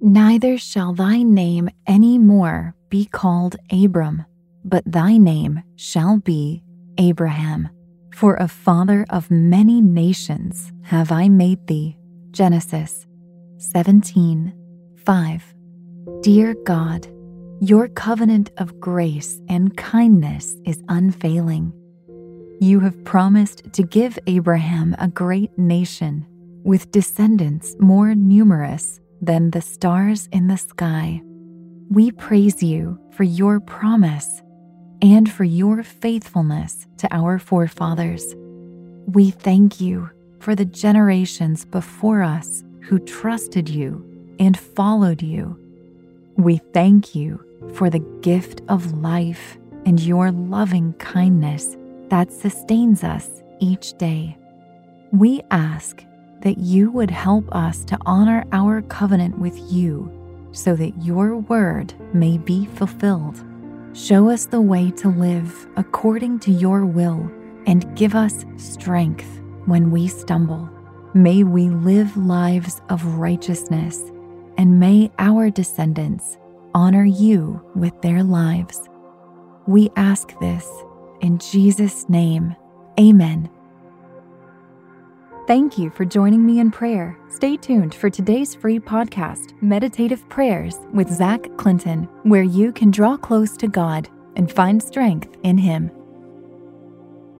Neither shall thy name any more be called Abram, but thy name shall be Abraham. For a father of many nations have I made thee. Genesis 17 5. Dear God, your covenant of grace and kindness is unfailing. You have promised to give Abraham a great nation with descendants more numerous than the stars in the sky. We praise you for your promise and for your faithfulness to our forefathers. We thank you for the generations before us who trusted you and followed you. We thank you for the gift of life and your loving kindness that sustains us each day. We ask that you would help us to honor our covenant with you so that your word may be fulfilled. Show us the way to live according to your will and give us strength when we stumble. May we live lives of righteousness and may our descendants honor you with their lives. We ask this in Jesus' name. Amen. Thank you for joining me in prayer. Stay tuned for today's free podcast, Meditative Prayers with Zach Clinton, where you can draw close to God and find strength in Him.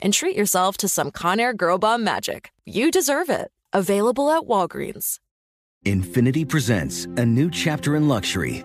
and treat yourself to some Conair Girl Bomb magic. You deserve it. Available at Walgreens. Infiniti presents a new chapter in luxury,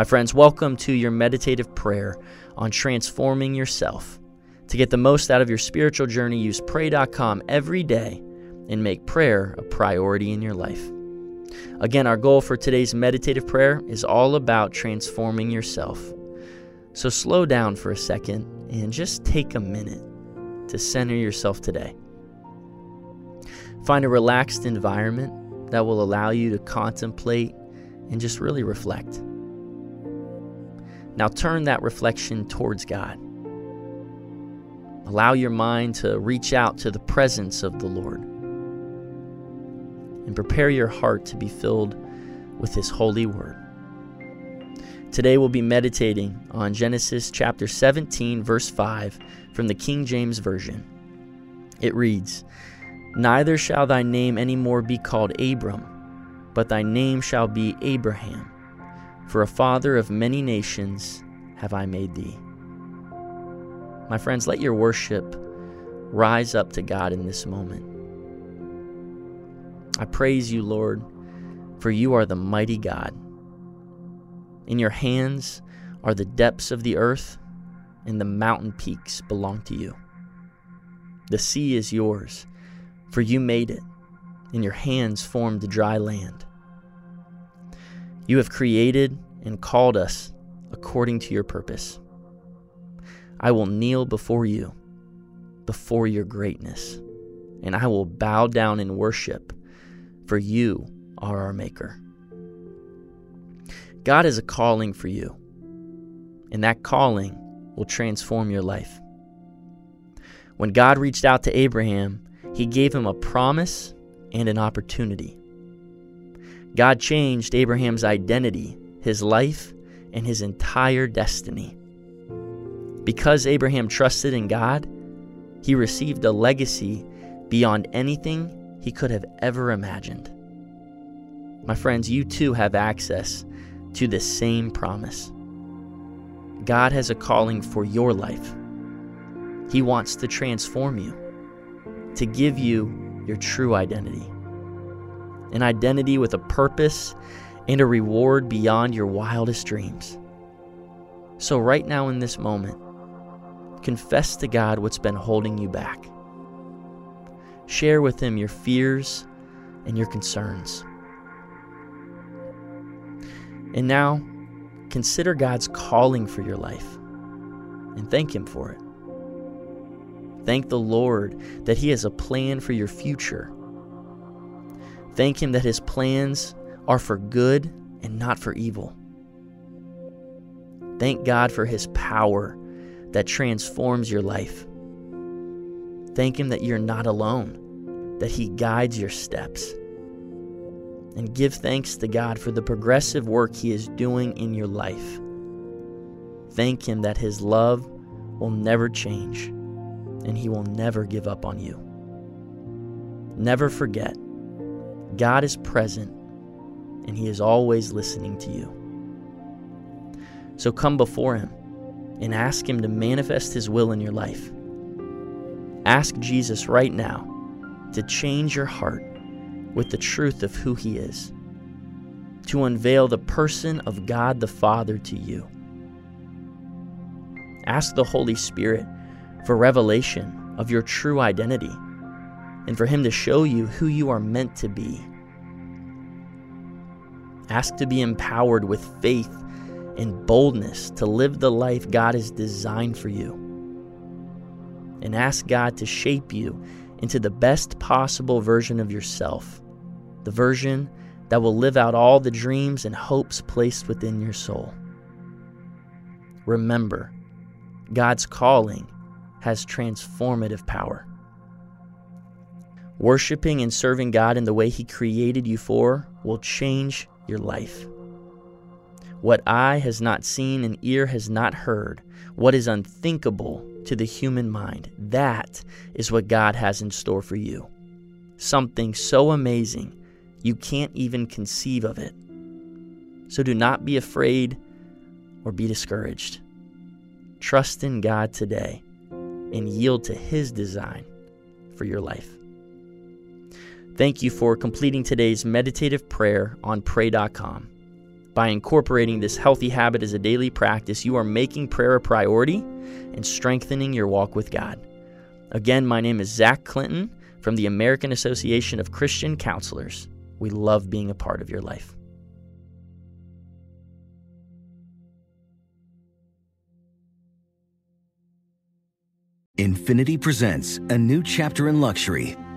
My friends, welcome to your meditative prayer on transforming yourself. To get the most out of your spiritual journey, use pray.com every day and make prayer a priority in your life. Again, our goal for today's meditative prayer is all about transforming yourself. So slow down for a second and just take a minute to center yourself today. Find a relaxed environment that will allow you to contemplate and just really reflect. Now turn that reflection towards God. Allow your mind to reach out to the presence of the Lord. And prepare your heart to be filled with His holy word. Today we'll be meditating on Genesis chapter 17, verse 5 from the King James Version. It reads, Neither shall thy name any more be called Abram, but thy name shall be Abraham, for a father of many nations have I made thee. My friends, let your worship rise up to God in this moment. I praise you, Lord, for you are the mighty God. In your hands are the depths of the earth, and the mountain peaks belong to you. The sea is yours, for you made it, and your hands formed the dry land. You have created and called us according to your purpose. I will kneel before you, before your greatness, and I will bow down in worship, for you are our Maker. God has a calling for you, and that calling will transform your life. When God reached out to Abraham, he gave him a promise and an opportunity. God changed Abraham's identity, his life, and his entire destiny. Because Abraham trusted in God, he received a legacy beyond anything he could have ever imagined. My friends, you too have access to the same promise. God has a calling for your life. He wants to transform you, to give you your true identity an identity with a purpose and a reward beyond your wildest dreams. So, right now in this moment, confess to God what's been holding you back. Share with Him your fears and your concerns. And now, consider God's calling for your life and thank Him for it. Thank the Lord that He has a plan for your future Thank Him that His plans are for good and not for evil. Thank God for His power that transforms your life. Thank Him that you're not alone, that He guides your steps. And give thanks to God for the progressive work He is doing in your life. Thank Him that His love will never change and He will never give up on you. Never forget God is present and He is always listening to you. So come before Him and ask Him to manifest His will in your life. Ask Jesus right now to change your heart with the truth of who He is, to unveil the person of God the Father to you. Ask the Holy Spirit for revelation of your true identity and for Him to show you who you are meant to be. Ask to be empowered with faith and boldness to live the life God has designed for you. And ask God to shape you into the best possible version of yourself, the version that will live out all the dreams and hopes placed within your soul. Remember, God's calling has transformative power. Worshiping and serving God in the way He created you for will change your life. What eye has not seen and ear has not heard, what is unthinkable to the human mind, that is what God has in store for you. Something so amazing you can't even conceive of it. So do not be afraid or be discouraged. Trust in God today and yield to His design for your life. Thank you for completing today's meditative prayer on pray.com. By incorporating this healthy habit as a daily practice, you are making prayer a priority and strengthening your walk with God. Again, my name is Zach Clinton from the American Association of Christian Counselors. We love being a part of your life. Infiniti presents a new chapter in luxury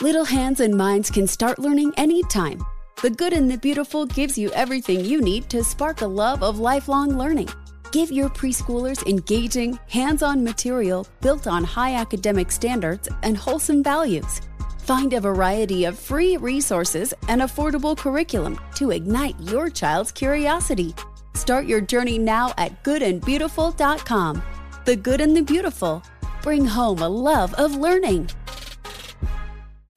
Little hands and minds can start learning anytime. The Good and the Beautiful gives you everything you need to spark a love of lifelong learning. Give your preschoolers engaging, hands on material built on high academic standards and wholesome values. Find a variety of free resources and affordable curriculum to ignite your child's curiosity. Start your journey now at goodandbeautiful.com. The Good and the Beautiful. Bring home a love of learning.